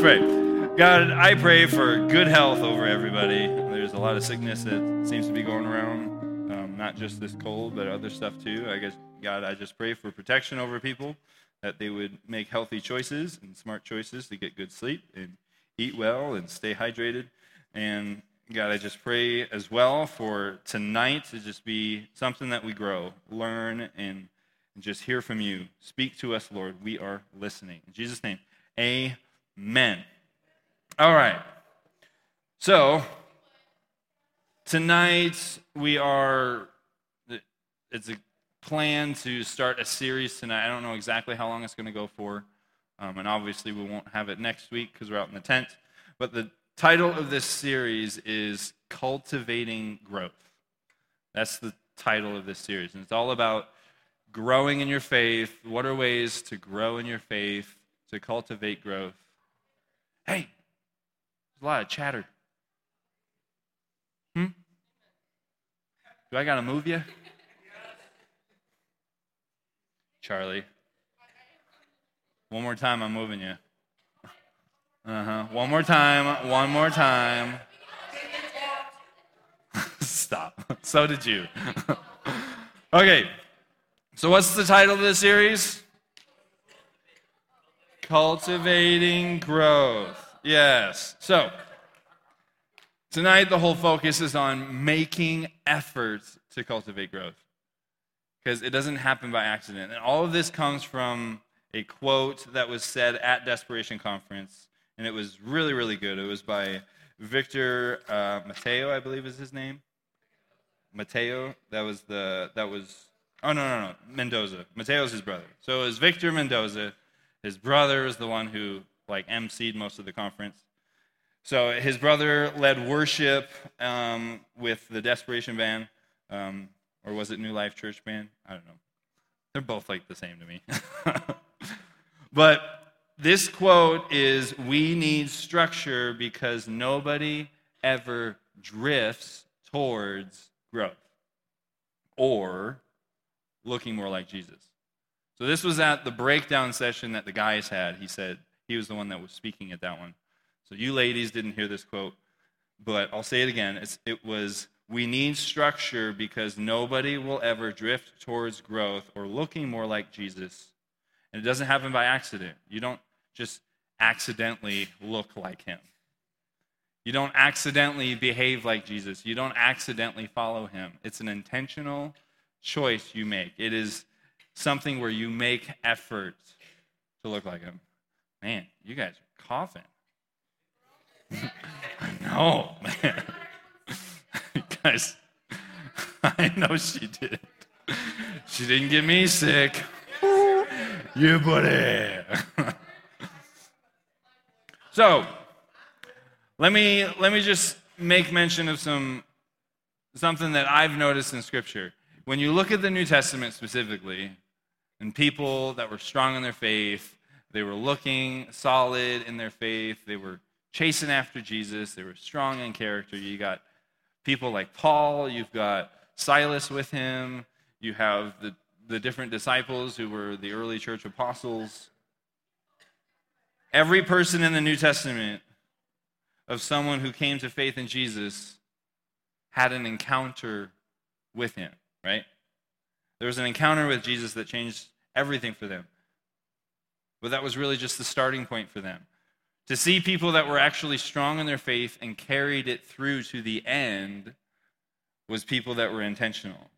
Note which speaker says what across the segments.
Speaker 1: pray. God, I pray for good health over everybody. There's a lot of sickness that seems to be going around, um, not just this cold, but other stuff too. I guess, God, I just pray for protection over people, that they would make healthy choices and smart choices to get good sleep and eat well and stay hydrated. And God, I just pray as well for tonight to just be something that we grow, learn, and just hear from you. Speak to us, Lord. We are listening. In Jesus' name, amen. All right. So, tonight we are, it's a plan to start a series tonight. I don't know exactly how long it's going to go for. Um, and obviously, we won't have it next week because we're out in the tent. But the title of this series is Cultivating Growth. That's the title of this series. And it's all about growing in your faith. What are ways to grow in your faith, to cultivate growth? Hey, there's a lot of chatter. Hmm? Do I got to move you? Charlie. One more time, I'm moving you. Uh huh. One more time. One more time. Stop. So did you. okay. So, what's the title of the series? Cultivating Growth. Yes. So, tonight the whole focus is on making efforts to cultivate growth. Because it doesn't happen by accident. And all of this comes from a quote that was said at Desperation Conference and it was really, really good. It was by Victor uh, Mateo, I believe is his name. Mateo. That was the that was. Oh no, no, no, Mendoza. Mateo's his brother. So it was Victor Mendoza. His brother is the one who like emceed most of the conference. So his brother led worship um, with the Desperation Band, um, or was it New Life Church Band? I don't know. They're both like the same to me. but this quote is We need structure because nobody ever drifts towards growth or looking more like Jesus. So, this was at the breakdown session that the guys had. He said he was the one that was speaking at that one. So, you ladies didn't hear this quote, but I'll say it again. It's, it was We need structure because nobody will ever drift towards growth or looking more like Jesus. And it doesn't happen by accident. You don't just accidentally look like him. You don't accidentally behave like Jesus. You don't accidentally follow him. It's an intentional choice you make. It is something where you make effort to look like him. Man, you guys are coughing. I know, man. guys, I know she did. She didn't get me sick. You buddy. So, let me, let me just make mention of some, something that I've noticed in Scripture. When you look at the New Testament specifically, and people that were strong in their faith, they were looking solid in their faith, they were chasing after Jesus, they were strong in character. You got people like Paul, you've got Silas with him, you have the, the different disciples who were the early church apostles. Every person in the New Testament of someone who came to faith in Jesus had an encounter with him, right? There was an encounter with Jesus that changed everything for them. But that was really just the starting point for them. To see people that were actually strong in their faith and carried it through to the end was people that were intentional,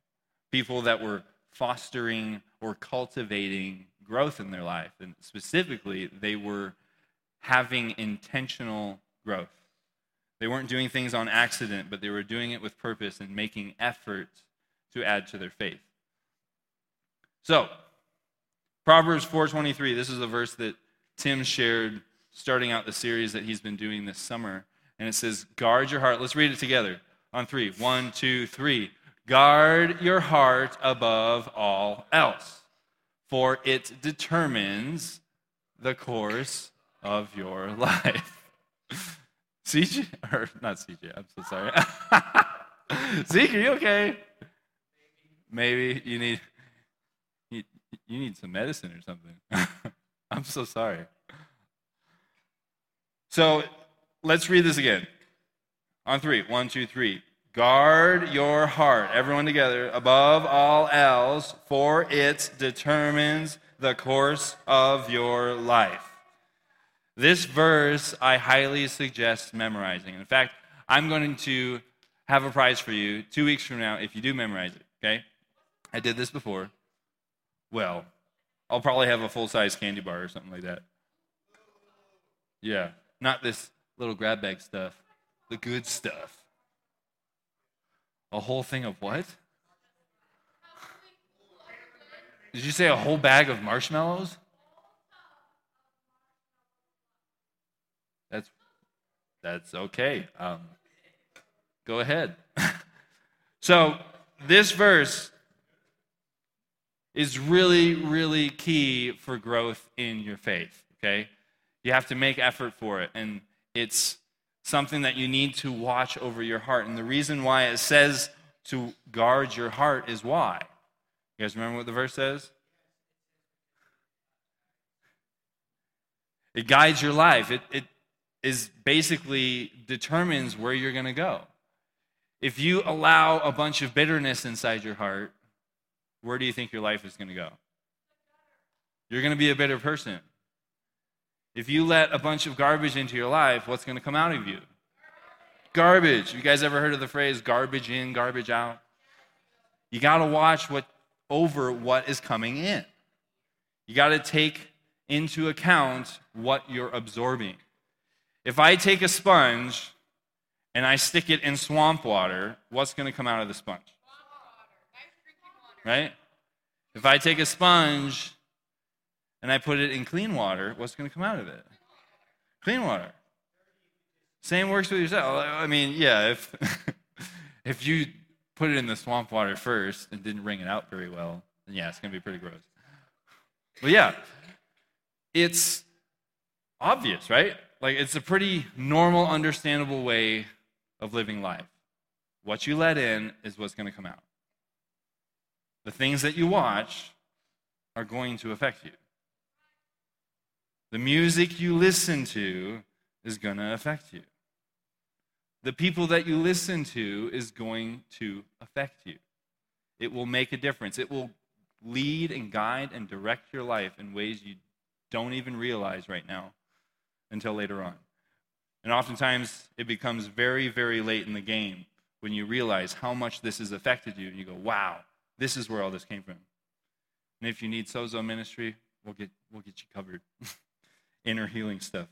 Speaker 1: people that were fostering or cultivating growth in their life. And specifically, they were having intentional growth. They weren't doing things on accident, but they were doing it with purpose and making effort to add to their faith. So, Proverbs 4:23, this is a verse that Tim shared starting out the series that he's been doing this summer. And it says, Guard your heart. Let's read it together on three. One, two, three. Guard your heart above all else, for it determines the course of your life. CJ, or not CJ, I'm so sorry. Zeke, are you okay? Maybe you need you, need some medicine or something. I'm so sorry. So let's read this again. On three. One, two, three. Guard your heart, everyone together, above all else, for it determines the course of your life. This verse I highly suggest memorizing. In fact, I'm going to have a prize for you two weeks from now if you do memorize it, okay? I did this before. Well, I'll probably have a full size candy bar or something like that. Yeah, not this little grab bag stuff, the good stuff. A whole thing of what? Did you say a whole bag of marshmallows? That's that's okay. Um, go ahead. so this verse is really, really key for growth in your faith. Okay, you have to make effort for it, and it's something that you need to watch over your heart. And the reason why it says to guard your heart is why. You guys remember what the verse says? It guides your life. It, it is basically determines where you're going to go. If you allow a bunch of bitterness inside your heart, where do you think your life is going to go? You're going to be a better person. If you let a bunch of garbage into your life, what's going to come out of you? Garbage. You guys ever heard of the phrase garbage in, garbage out? You got to watch what over what is coming in. You got to take into account what you're absorbing. If I take a sponge and I stick it in swamp water, what's going to come out of the sponge? Right? If I take a sponge and I put it in clean water, what's going to come out of it? Clean water. Same works with yourself. I mean, yeah, if if you put it in the swamp water first and didn't wring it out very well, then yeah, it's going to be pretty gross. But yeah, it's obvious, right? Like it's a pretty normal, understandable way of living life. What you let in is what's going to come out. The things that you watch are going to affect you. The music you listen to is going to affect you. The people that you listen to is going to affect you. It will make a difference. It will lead and guide and direct your life in ways you don't even realize right now until later on. And oftentimes it becomes very, very late in the game when you realize how much this has affected you and you go, wow, this is where all this came from. And if you need sozo ministry, we'll get, we'll get you covered. inner healing stuff.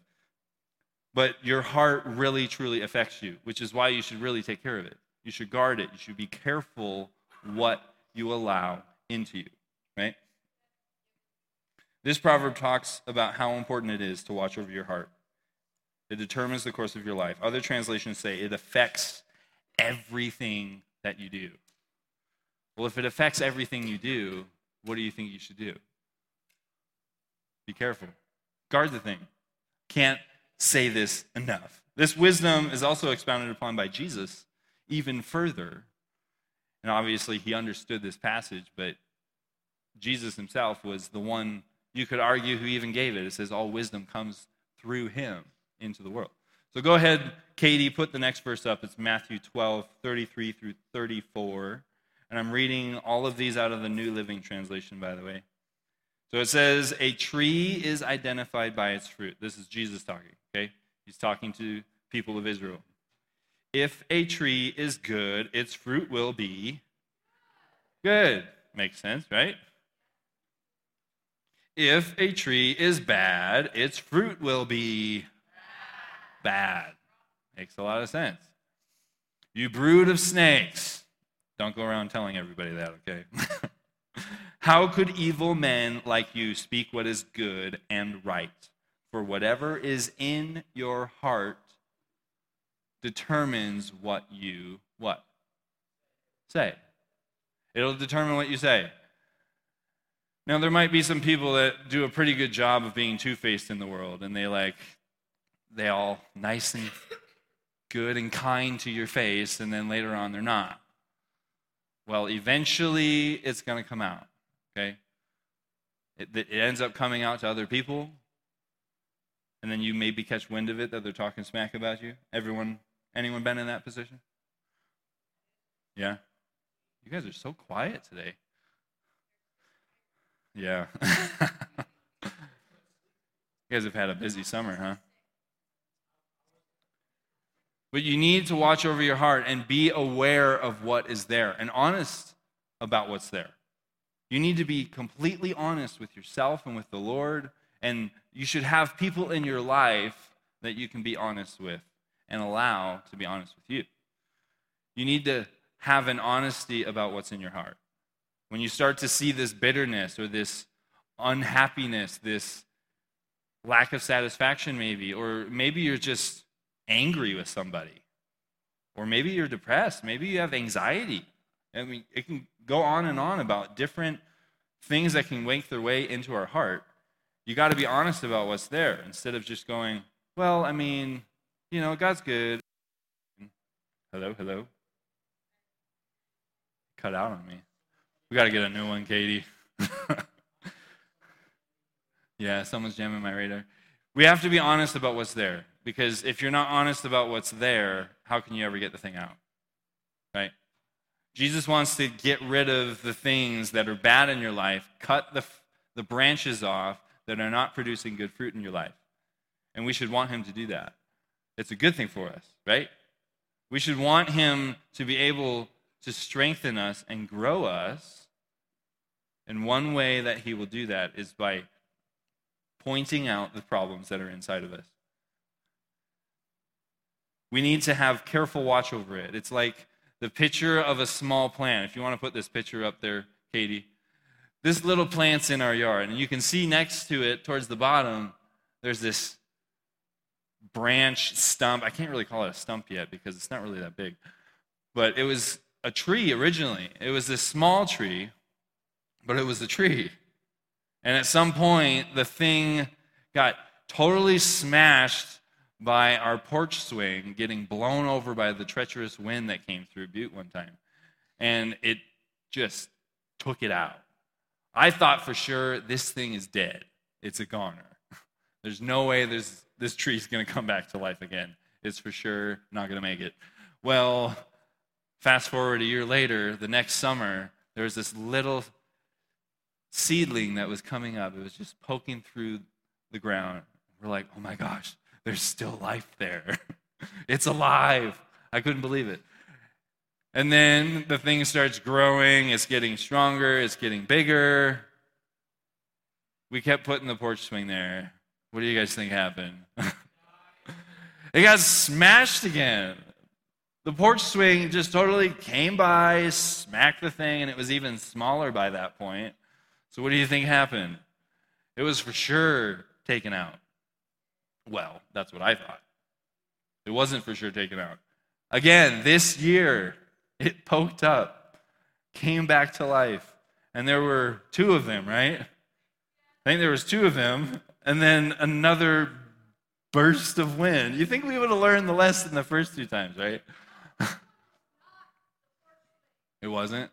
Speaker 1: But your heart really, truly affects you, which is why you should really take care of it. You should guard it. You should be careful what you allow into you, right? This proverb talks about how important it is to watch over your heart. It determines the course of your life. Other translations say it affects everything that you do. Well, if it affects everything you do, what do you think you should do? Be careful. Guard the thing. Can't say this enough. This wisdom is also expounded upon by Jesus even further. And obviously, he understood this passage, but Jesus himself was the one you could argue who even gave it. It says, All wisdom comes through him into the world. So go ahead, Katie, put the next verse up. It's Matthew 12, 33 through 34. And I'm reading all of these out of the New Living Translation, by the way. So it says, a tree is identified by its fruit. This is Jesus talking, okay? He's talking to people of Israel. If a tree is good, its fruit will be good. Makes sense, right? If a tree is bad, its fruit will be bad. Makes a lot of sense. You brood of snakes. Don't go around telling everybody that, okay? How could evil men like you speak what is good and right? For whatever is in your heart determines what you what? Say. It'll determine what you say. Now there might be some people that do a pretty good job of being two-faced in the world and they like they all nice and good and kind to your face and then later on they're not. Well, eventually it's going to come out. Okay? It, it ends up coming out to other people. and then you maybe catch wind of it that they're talking smack about you? Everyone, anyone been in that position? Yeah? You guys are so quiet today. Yeah. you guys have had a busy summer, huh? But you need to watch over your heart and be aware of what is there and honest about what's there. You need to be completely honest with yourself and with the Lord, and you should have people in your life that you can be honest with and allow to be honest with you. You need to have an honesty about what's in your heart. When you start to see this bitterness or this unhappiness, this lack of satisfaction, maybe, or maybe you're just angry with somebody, or maybe you're depressed, maybe you have anxiety. I mean, it can go on and on about different things that can make their way into our heart. You got to be honest about what's there instead of just going, well, I mean, you know, God's good. Hello, hello. Cut out on me. We got to get a new one, Katie. yeah, someone's jamming my radar. We have to be honest about what's there because if you're not honest about what's there, how can you ever get the thing out? Right? Jesus wants to get rid of the things that are bad in your life, cut the, the branches off that are not producing good fruit in your life. And we should want him to do that. It's a good thing for us, right? We should want him to be able to strengthen us and grow us. And one way that he will do that is by pointing out the problems that are inside of us. We need to have careful watch over it. It's like the picture of a small plant. If you want to put this picture up there, Katie. This little plant's in our yard, and you can see next to it, towards the bottom, there's this branch stump. I can't really call it a stump yet because it's not really that big. But it was a tree originally. It was this small tree, but it was a tree. And at some point, the thing got totally smashed by our porch swing getting blown over by the treacherous wind that came through Butte one time. And it just took it out. I thought for sure this thing is dead. It's a goner. There's no way there's, this tree's going to come back to life again. It's for sure not going to make it. Well, fast forward a year later, the next summer, there was this little seedling that was coming up. It was just poking through the ground. We're like, oh my gosh, there's still life there. it's alive. I couldn't believe it. And then the thing starts growing, it's getting stronger, it's getting bigger. We kept putting the porch swing there. What do you guys think happened? it got smashed again. The porch swing just totally came by, smacked the thing, and it was even smaller by that point. So, what do you think happened? It was for sure taken out. Well, that's what I thought. It wasn't for sure taken out. Again, this year, it poked up, came back to life. And there were two of them, right? I think there was two of them, and then another burst of wind. You think we would have learned the lesson the first two times, right? it wasn't.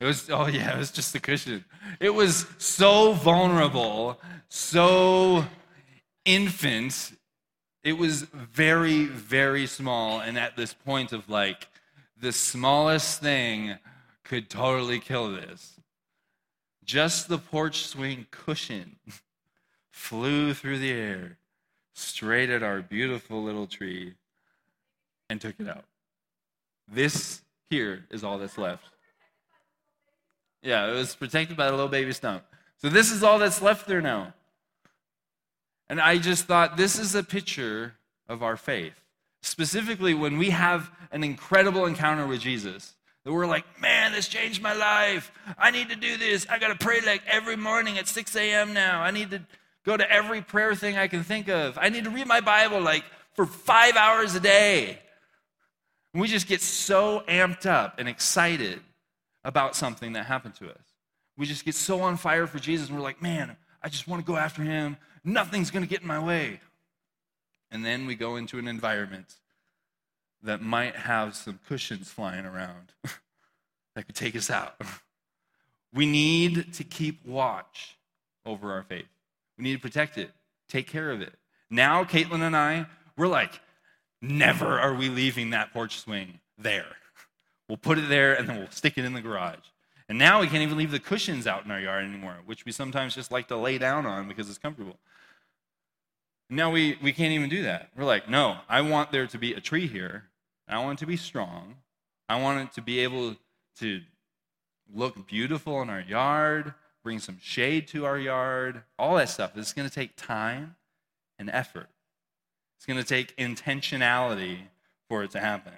Speaker 1: It was, oh yeah, it was just the cushion. It was so vulnerable, so infant, it was very, very small. And at this point of like, the smallest thing could totally kill this. Just the porch swing cushion flew through the air straight at our beautiful little tree and took it out. This here is all that's left. Yeah, it was protected by a little baby stump. So this is all that's left there now. And I just thought this is a picture of our faith. Specifically, when we have an incredible encounter with Jesus, that we're like, man, this changed my life. I need to do this. I got to pray like every morning at 6 a.m. now. I need to go to every prayer thing I can think of. I need to read my Bible like for five hours a day. And we just get so amped up and excited about something that happened to us. We just get so on fire for Jesus, and we're like, man, I just want to go after him. Nothing's going to get in my way. And then we go into an environment that might have some cushions flying around that could take us out. We need to keep watch over our faith. We need to protect it. take care of it. Now, Caitlin and I, we're like, never are we leaving that porch swing there. We'll put it there and then we'll stick it in the garage. And now we can't even leave the cushions out in our yard anymore, which we sometimes just like to lay down on because it's comfortable. Now we, we can't even do that. We're like, no, I want there to be a tree here. I want it to be strong. I want it to be able to look beautiful in our yard, bring some shade to our yard, all that stuff. It's going to take time and effort. It's going to take intentionality for it to happen.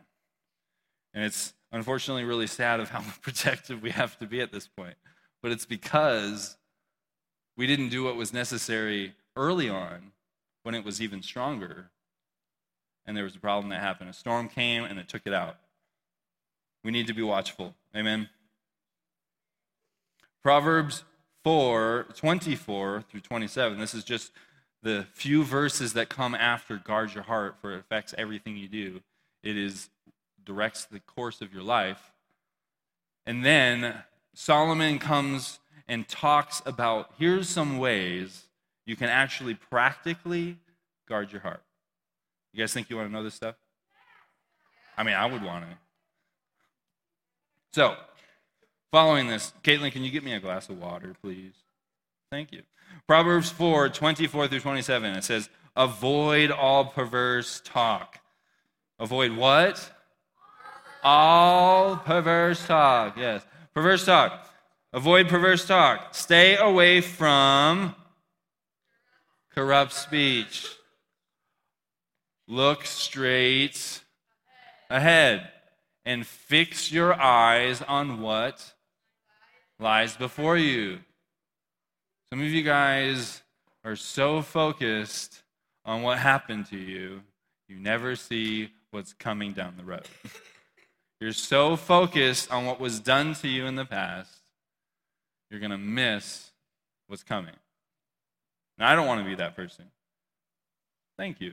Speaker 1: And it's unfortunately really sad of how protective we have to be at this point. But it's because we didn't do what was necessary early on when it was even stronger. And there was a problem that happened. A storm came and it took it out. We need to be watchful. Amen. Proverbs 4 24 through 27. This is just the few verses that come after guard your heart, for it affects everything you do. It is directs the course of your life. And then Solomon comes and talks about here's some ways you can actually practically guard your heart. You guys think you want to know this stuff? I mean, I would want to. So, following this, Caitlin, can you get me a glass of water, please? Thank you. Proverbs 4 24 through 27. It says, Avoid all perverse talk. Avoid what? All perverse talk. Yes. Perverse talk. Avoid perverse talk. Stay away from corrupt speech. Look straight ahead and fix your eyes on what lies before you. Some of you guys are so focused on what happened to you, you never see what's coming down the road. You're so focused on what was done to you in the past, you're going to miss what's coming. Now, I don't want to be that person. Thank you.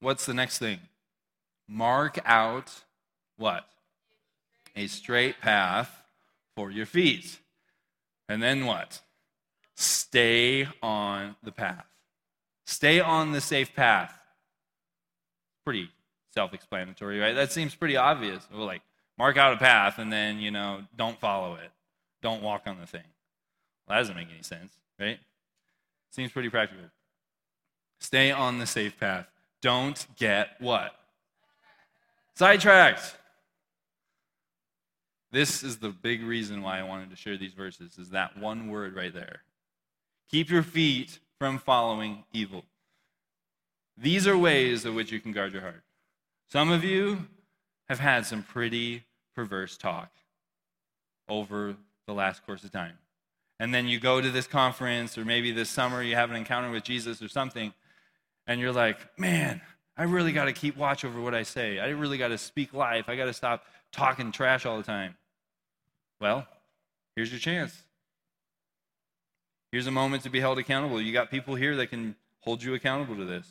Speaker 1: What's the next thing? Mark out what? A straight path for your feet. And then what? Stay on the path. Stay on the safe path. Pretty self explanatory, right? That seems pretty obvious. Well, like, mark out a path and then, you know, don't follow it. Don't walk on the thing. Well, that doesn't make any sense, right? Seems pretty practical. Stay on the safe path. Don't get what? Sidetracked. This is the big reason why I wanted to share these verses, is that one word right there. Keep your feet from following evil. These are ways in which you can guard your heart. Some of you have had some pretty perverse talk over the last course of time. And then you go to this conference, or maybe this summer you have an encounter with Jesus or something, and you're like, man, I really got to keep watch over what I say. I really got to speak life. I got to stop talking trash all the time. Well, here's your chance. Here's a moment to be held accountable. You got people here that can hold you accountable to this.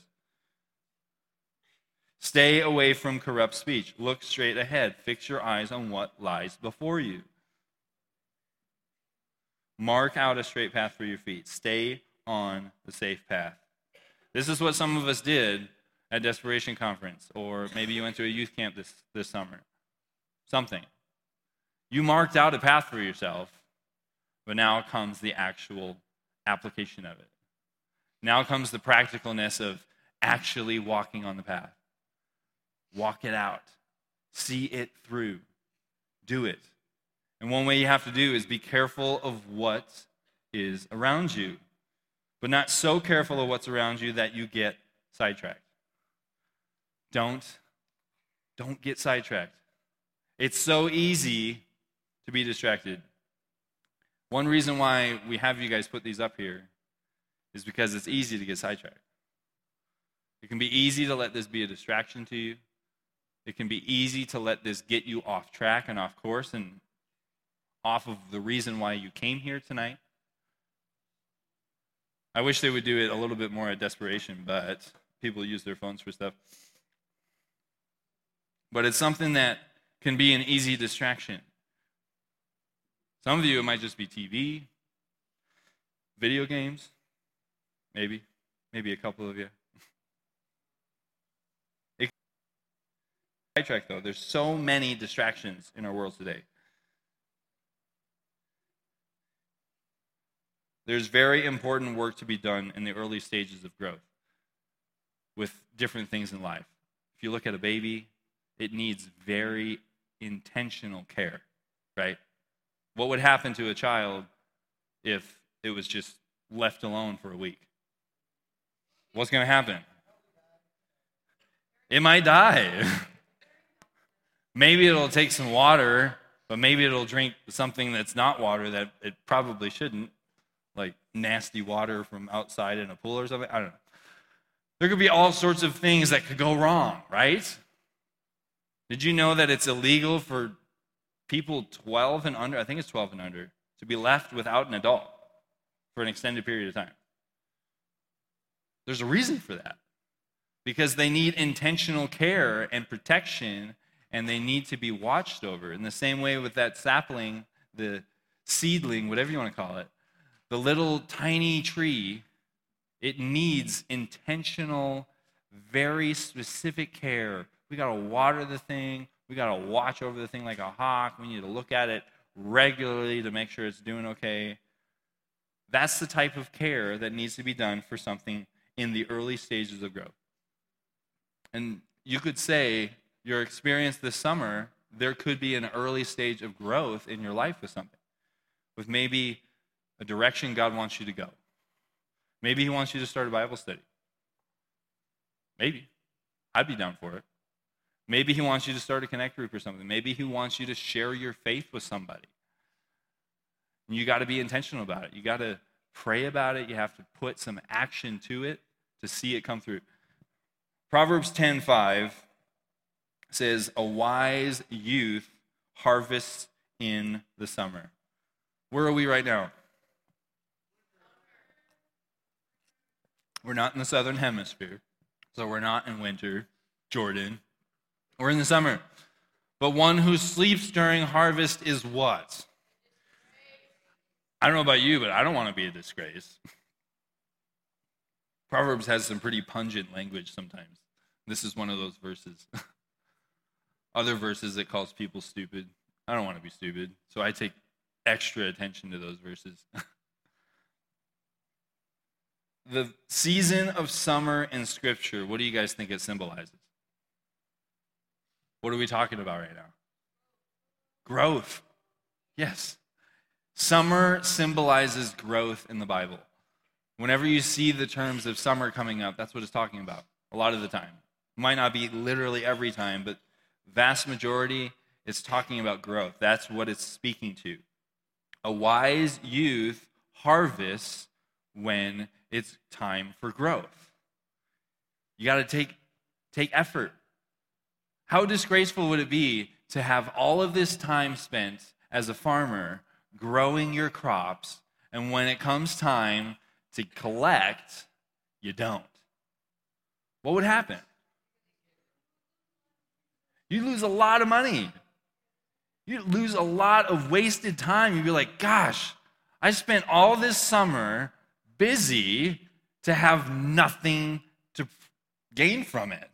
Speaker 1: Stay away from corrupt speech. Look straight ahead. Fix your eyes on what lies before you. Mark out a straight path for your feet. Stay on the safe path. This is what some of us did at Desperation Conference, or maybe you went to a youth camp this, this summer. Something. You marked out a path for yourself, but now comes the actual application of it. Now comes the practicalness of actually walking on the path. Walk it out. See it through. Do it. And one way you have to do is be careful of what is around you, but not so careful of what's around you that you get sidetracked. Don't don't get sidetracked. It's so easy to be distracted. One reason why we have you guys put these up here is because it's easy to get sidetracked. It can be easy to let this be a distraction to you. It can be easy to let this get you off track and off course and off of the reason why you came here tonight. I wish they would do it a little bit more at desperation, but people use their phones for stuff. But it's something that can be an easy distraction. Some of you, it might just be TV, Video games? Maybe. Maybe a couple of you. Sidetrack though. There's so many distractions in our world today. There's very important work to be done in the early stages of growth with different things in life. If you look at a baby, it needs very intentional care, right? What would happen to a child if it was just left alone for a week? What's going to happen? It might die. maybe it'll take some water, but maybe it'll drink something that's not water that it probably shouldn't, like nasty water from outside in a pool or something. I don't know. There could be all sorts of things that could go wrong, right? Did you know that it's illegal for people 12 and under, I think it's 12 and under, to be left without an adult for an extended period of time? There's a reason for that. Because they need intentional care and protection, and they need to be watched over. In the same way with that sapling, the seedling, whatever you want to call it, the little tiny tree, it needs intentional, very specific care we got to water the thing. We got to watch over the thing like a hawk. We need to look at it regularly to make sure it's doing okay. That's the type of care that needs to be done for something in the early stages of growth. And you could say your experience this summer, there could be an early stage of growth in your life with something, with maybe a direction God wants you to go. Maybe He wants you to start a Bible study. Maybe. I'd be down for it. Maybe he wants you to start a connect group or something. Maybe he wants you to share your faith with somebody. And you got to be intentional about it. You got to pray about it. You have to put some action to it to see it come through. Proverbs 10:5 says, "A wise youth harvests in the summer." Where are we right now? We're not in the southern hemisphere, so we're not in winter, Jordan. We're in the summer. But one who sleeps during harvest is what? I don't know about you, but I don't want to be a disgrace. Proverbs has some pretty pungent language sometimes. This is one of those verses. Other verses that calls people stupid. I don't want to be stupid, so I take extra attention to those verses. the season of summer in Scripture, what do you guys think it symbolizes? What are we talking about right now? Growth. Yes. Summer symbolizes growth in the Bible. Whenever you see the terms of summer coming up, that's what it's talking about a lot of the time. Might not be literally every time, but vast majority is talking about growth. That's what it's speaking to. A wise youth harvests when it's time for growth. You got to take take effort. How disgraceful would it be to have all of this time spent as a farmer growing your crops, and when it comes time to collect, you don't? What would happen? You lose a lot of money. You lose a lot of wasted time. You'd be like, gosh, I spent all this summer busy to have nothing to gain from it.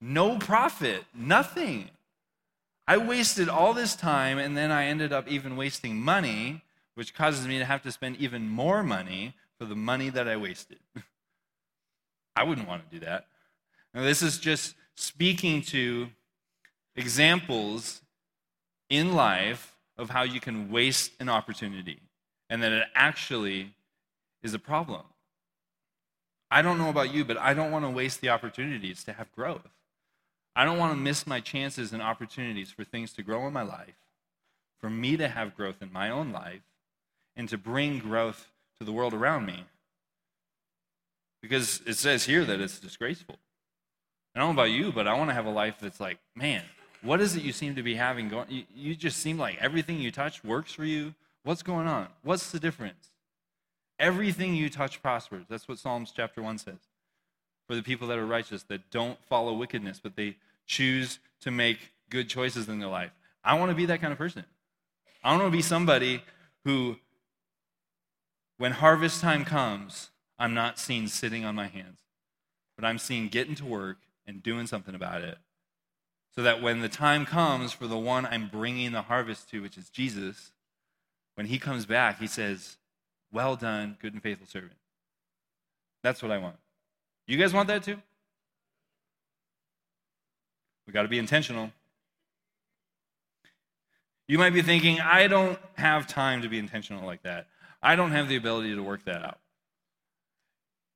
Speaker 1: No profit, nothing. I wasted all this time and then I ended up even wasting money, which causes me to have to spend even more money for the money that I wasted. I wouldn't want to do that. Now, this is just speaking to examples in life of how you can waste an opportunity and that it actually is a problem. I don't know about you, but I don't want to waste the opportunities to have growth. I don't want to miss my chances and opportunities for things to grow in my life, for me to have growth in my own life, and to bring growth to the world around me. Because it says here that it's disgraceful. I don't know about you, but I want to have a life that's like, man, what is it you seem to be having going? You, you just seem like everything you touch works for you. What's going on? What's the difference? Everything you touch prospers. That's what Psalms chapter 1 says for the people that are righteous, that don't follow wickedness, but they choose to make good choices in their life. I want to be that kind of person. I want to be somebody who when harvest time comes, I'm not seen sitting on my hands, but I'm seen getting to work and doing something about it. So that when the time comes for the one I'm bringing the harvest to, which is Jesus, when he comes back, he says, Well done, good and faithful servant. That's what I want. You guys want that too? We got to be intentional. You might be thinking, I don't have time to be intentional like that. I don't have the ability to work that out.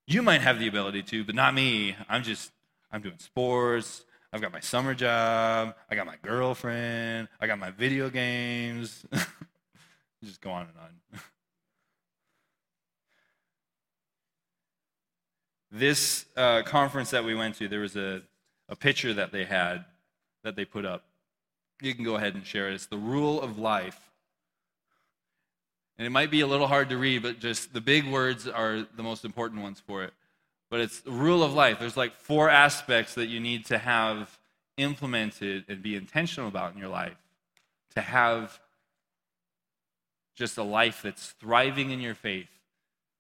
Speaker 1: You might have the ability to, but not me. I'm just, I'm doing sports. I've got my summer job. I got my girlfriend. I got my video games. just go on and on. this uh, conference that we went to, there was a, a picture that they had that they put up. You can go ahead and share it. It's the rule of life. And it might be a little hard to read, but just the big words are the most important ones for it. But it's the rule of life. There's like four aspects that you need to have implemented and be intentional about in your life to have just a life that's thriving in your faith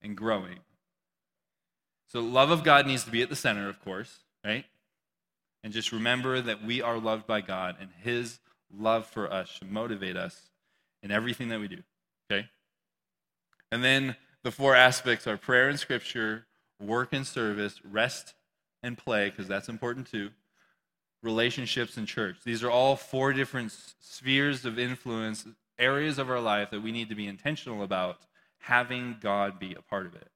Speaker 1: and growing. So, love of God needs to be at the center, of course, right? And just remember that we are loved by God, and His love for us should motivate us in everything that we do, okay? And then the four aspects are prayer and scripture, work and service, rest and play, because that's important too, relationships and church. These are all four different spheres of influence, areas of our life that we need to be intentional about having God be a part of it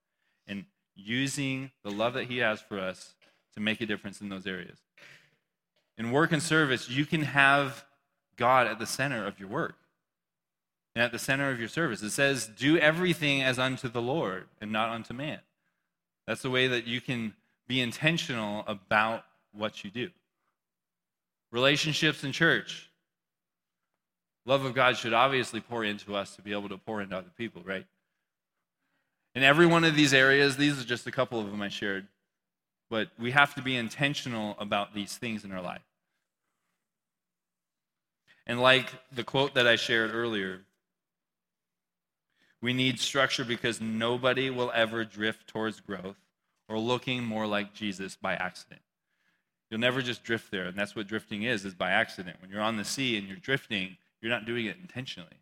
Speaker 1: and using the love that He has for us to make a difference in those areas. In work and service, you can have God at the center of your work and at the center of your service. It says, Do everything as unto the Lord and not unto man. That's the way that you can be intentional about what you do. Relationships in church. Love of God should obviously pour into us to be able to pour into other people, right? In every one of these areas, these are just a couple of them I shared, but we have to be intentional about these things in our life. And like the quote that I shared earlier, we need structure because nobody will ever drift towards growth or looking more like Jesus by accident. You'll never just drift there, and that's what drifting is, is by accident. When you're on the sea and you're drifting, you're not doing it intentionally.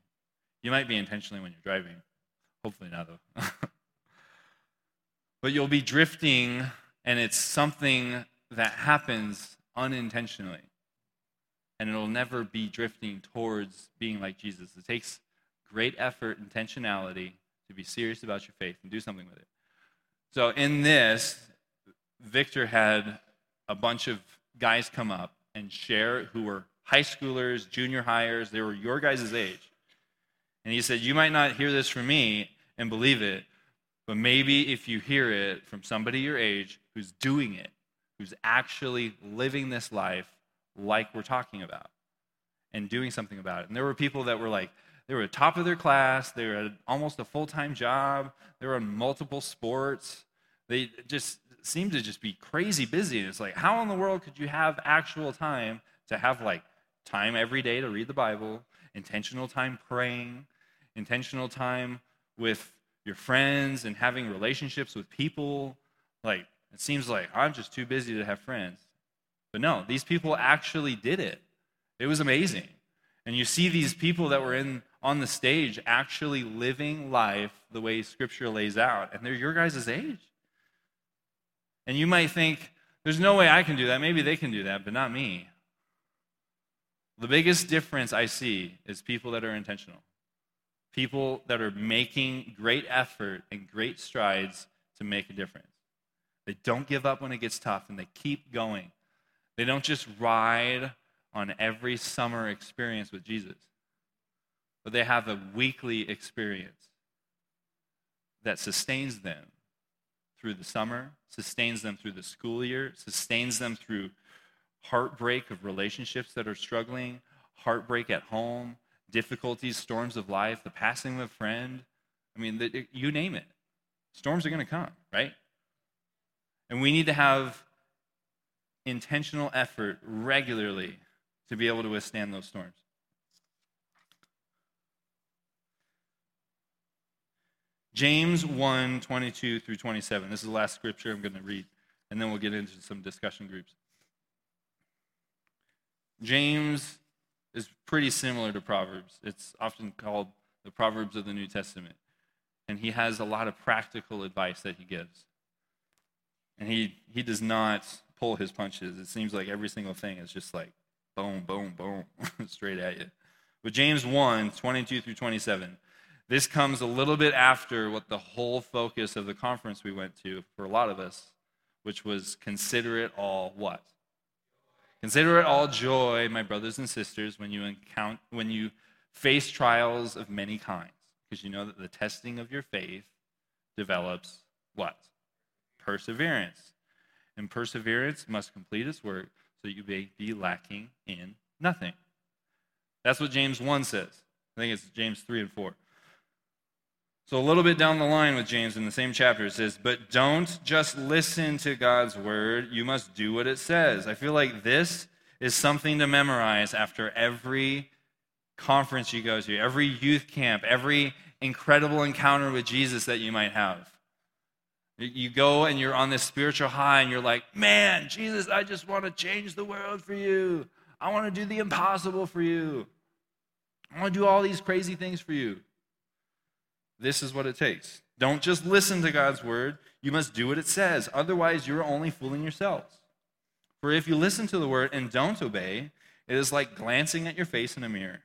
Speaker 1: You might be intentionally when you're driving. Hopefully not, though. but you'll be drifting, and it's something that happens unintentionally. And it'll never be drifting towards being like Jesus. It takes great effort, intentionality to be serious about your faith and do something with it. So, in this, Victor had a bunch of guys come up and share who were high schoolers, junior hires, they were your guys' age. And he said, You might not hear this from me and believe it, but maybe if you hear it from somebody your age who's doing it, who's actually living this life like we're talking about and doing something about it. And there were people that were like, they were top of their class. They were at almost a full time job. They were in multiple sports. They just seemed to just be crazy busy. And it's like, how in the world could you have actual time to have like time every day to read the Bible, intentional time praying, intentional time with your friends and having relationships with people? Like, it seems like I'm just too busy to have friends. But no, these people actually did it. It was amazing. And you see these people that were in on the stage actually living life the way Scripture lays out, and they're your guys' age. And you might think, there's no way I can do that. Maybe they can do that, but not me. The biggest difference I see is people that are intentional, people that are making great effort and great strides to make a difference. They don't give up when it gets tough and they keep going. They don't just ride on every summer experience with Jesus but they have a weekly experience that sustains them through the summer, sustains them through the school year, sustains them through heartbreak of relationships that are struggling, heartbreak at home, difficulties, storms of life, the passing of a friend. I mean, the, you name it. Storms are going to come, right? And we need to have intentional effort regularly to be able to withstand those storms. James 1 22 through 27. This is the last scripture I'm going to read, and then we'll get into some discussion groups. James is pretty similar to Proverbs. It's often called the Proverbs of the New Testament. And he has a lot of practical advice that he gives. And he, he does not pull his punches. It seems like every single thing is just like boom, boom, boom, straight at you. But James 1 22 through 27. This comes a little bit after what the whole focus of the conference we went to for a lot of us, which was consider it all what? Consider it all joy, my brothers and sisters, when you encounter when you face trials of many kinds, because you know that the testing of your faith develops what? Perseverance. And perseverance must complete its work so you may be lacking in nothing. That's what James 1 says. I think it's James 3 and 4. So, a little bit down the line with James in the same chapter, it says, But don't just listen to God's word, you must do what it says. I feel like this is something to memorize after every conference you go to, every youth camp, every incredible encounter with Jesus that you might have. You go and you're on this spiritual high and you're like, man, Jesus, I just want to change the world for you. I want to do the impossible for you. I want to do all these crazy things for you. This is what it takes. Don't just listen to God's word, you must do what it says. Otherwise, you're only fooling yourselves. For if you listen to the word and don't obey, it is like glancing at your face in a mirror.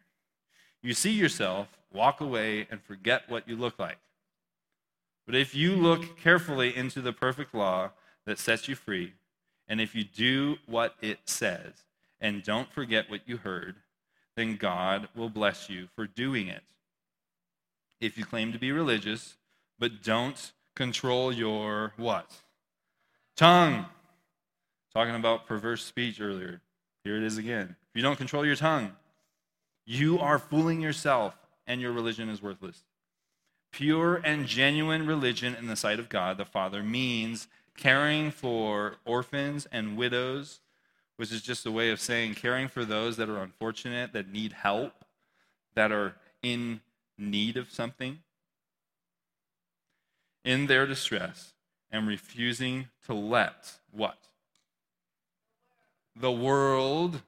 Speaker 1: You see yourself, walk away, and forget what you look like. But if you look carefully into the perfect law that sets you free, and if you do what it says, and don't forget what you heard, then God will bless you for doing it if you claim to be religious, but don't control your what? Tongue. Talking about perverse speech earlier. Here it is again. If you don't control your tongue, you are fooling yourself and your religion is worthless. Pure and genuine religion in the sight of God the Father means caring for orphans and widows, which is just a way of saying caring for those that are unfortunate, that need help, that are in need of something in their distress and refusing to let what? The world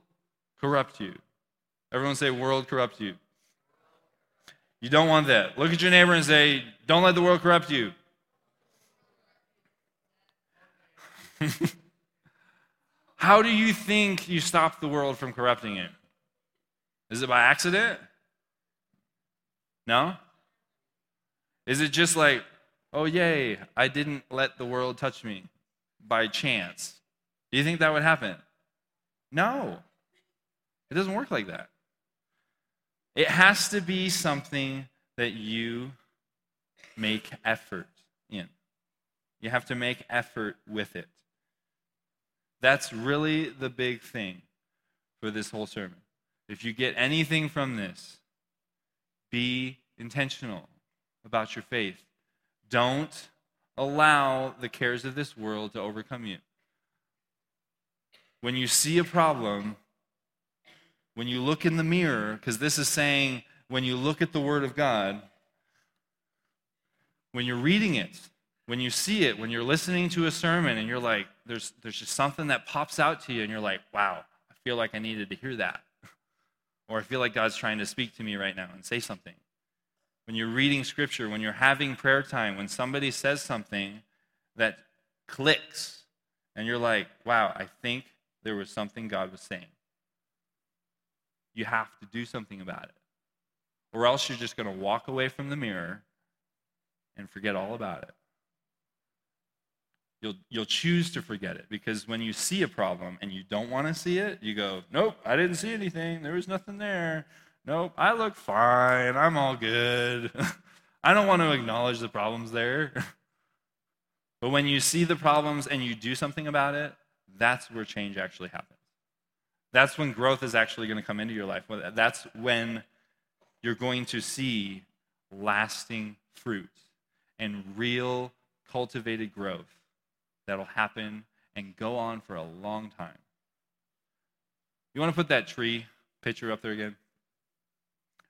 Speaker 1: corrupt you. Everyone say, world corrupt you. You don't want that. Look at your neighbor and say, don't let the world corrupt you. How do you think you stop the world from corrupting you? Is it by accident? No? Is it just like, oh, yay, I didn't let the world touch me by chance? Do you think that would happen? No. It doesn't work like that. It has to be something that you make effort in. You have to make effort with it. That's really the big thing for this whole sermon. If you get anything from this, be intentional about your faith. Don't allow the cares of this world to overcome you. When you see a problem, when you look in the mirror, because this is saying when you look at the Word of God, when you're reading it, when you see it, when you're listening to a sermon and you're like, there's, there's just something that pops out to you and you're like, wow, I feel like I needed to hear that. Or I feel like God's trying to speak to me right now and say something. When you're reading scripture, when you're having prayer time, when somebody says something that clicks, and you're like, wow, I think there was something God was saying. You have to do something about it. Or else you're just going to walk away from the mirror and forget all about it. You'll, you'll choose to forget it because when you see a problem and you don't want to see it, you go, Nope, I didn't see anything. There was nothing there. Nope, I look fine. I'm all good. I don't want to acknowledge the problems there. but when you see the problems and you do something about it, that's where change actually happens. That's when growth is actually going to come into your life. That's when you're going to see lasting fruit and real cultivated growth that'll happen and go on for a long time. You want to put that tree picture up there again?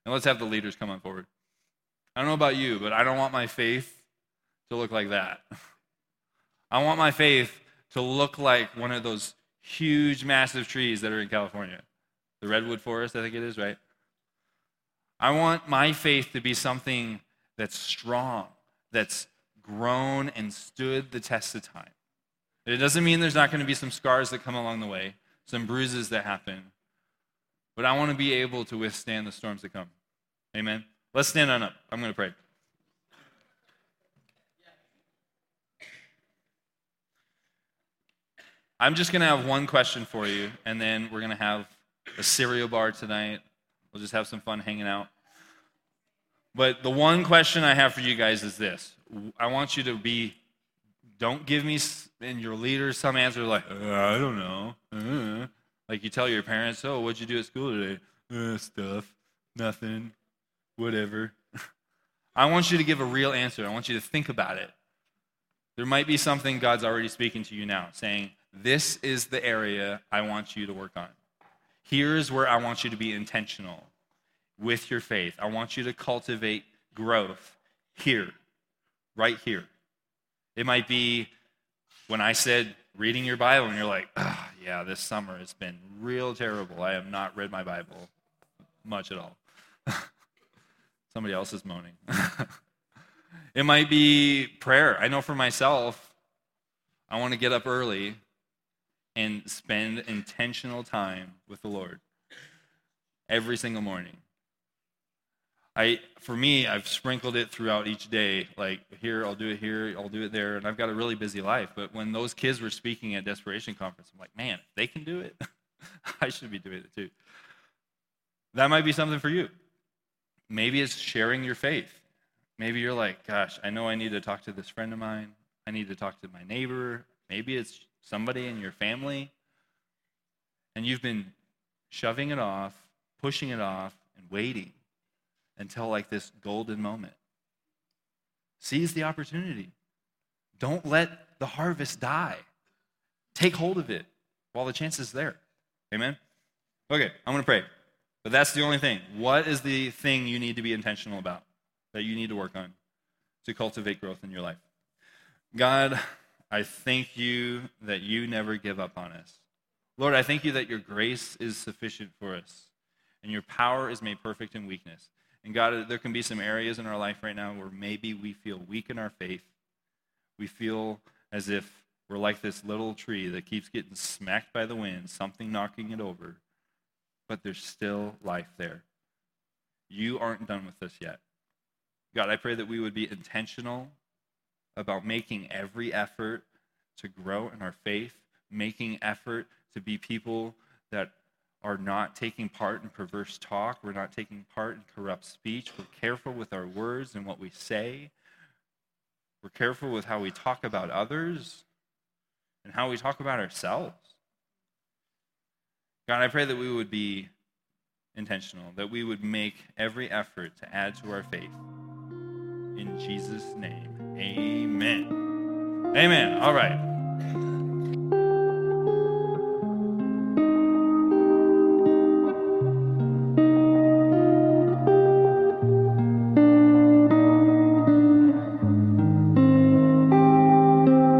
Speaker 1: And let's have the leaders come on forward. I don't know about you, but I don't want my faith to look like that. I want my faith to look like one of those huge, massive trees that are in California. The redwood forest, I think it is, right? I want my faith to be something that's strong, that's grown and stood the test of time. It doesn't mean there's not going to be some scars that come along the way, some bruises that happen. But I want to be able to withstand the storms that come. Amen. Let's stand on up. I'm going to pray. I'm just going to have one question for you, and then we're going to have a cereal bar tonight. We'll just have some fun hanging out. But the one question I have for you guys is this I want you to be, don't give me and your leaders some answer like, uh, I don't know. Uh, like you tell your parents, oh, what'd you do at school today? Uh, stuff, nothing, whatever. I want you to give a real answer. I want you to think about it. There might be something God's already speaking to you now, saying, This is the area I want you to work on. Here's where I want you to be intentional with your faith. I want you to cultivate growth here, right here. It might be when I said reading your Bible, and you're like, oh, yeah, this summer has been real terrible. I have not read my Bible much at all. Somebody else is moaning. it might be prayer. I know for myself, I want to get up early and spend intentional time with the Lord every single morning. I, for me, I've sprinkled it throughout each day. Like here, I'll do it here, I'll do it there, and I've got a really busy life. But when those kids were speaking at Desperation Conference, I'm like, man, if they can do it, I should be doing it too. That might be something for you. Maybe it's sharing your faith. Maybe you're like, gosh, I know I need to talk to this friend of mine. I need to talk to my neighbor. Maybe it's somebody in your family. And you've been shoving it off, pushing it off, and waiting until like this golden moment. Seize the opportunity. Don't let the harvest die. Take hold of it while the chance is there. Amen? Okay, I'm going to pray. But that's the only thing. What is the thing you need to be intentional about that you need to work on to cultivate growth in your life? God, I thank you that you never give up on us. Lord, I thank you that your grace is sufficient for us and your power is made perfect in weakness. And God, there can be some areas in our life right now where maybe we feel weak in our faith. We feel as if we're like this little tree that keeps getting smacked by the wind, something knocking it over, but there's still life there. You aren't done with us yet. God, I pray that we would be intentional about making every effort to grow in our faith, making effort to be people that are not taking part in perverse talk. We're not taking part in corrupt speech. We're careful with our words and what we say. We're careful with how we talk about others and how we talk about ourselves. God, I pray that we would be intentional, that we would make every effort to add to our faith. In Jesus' name, amen. Amen. All right.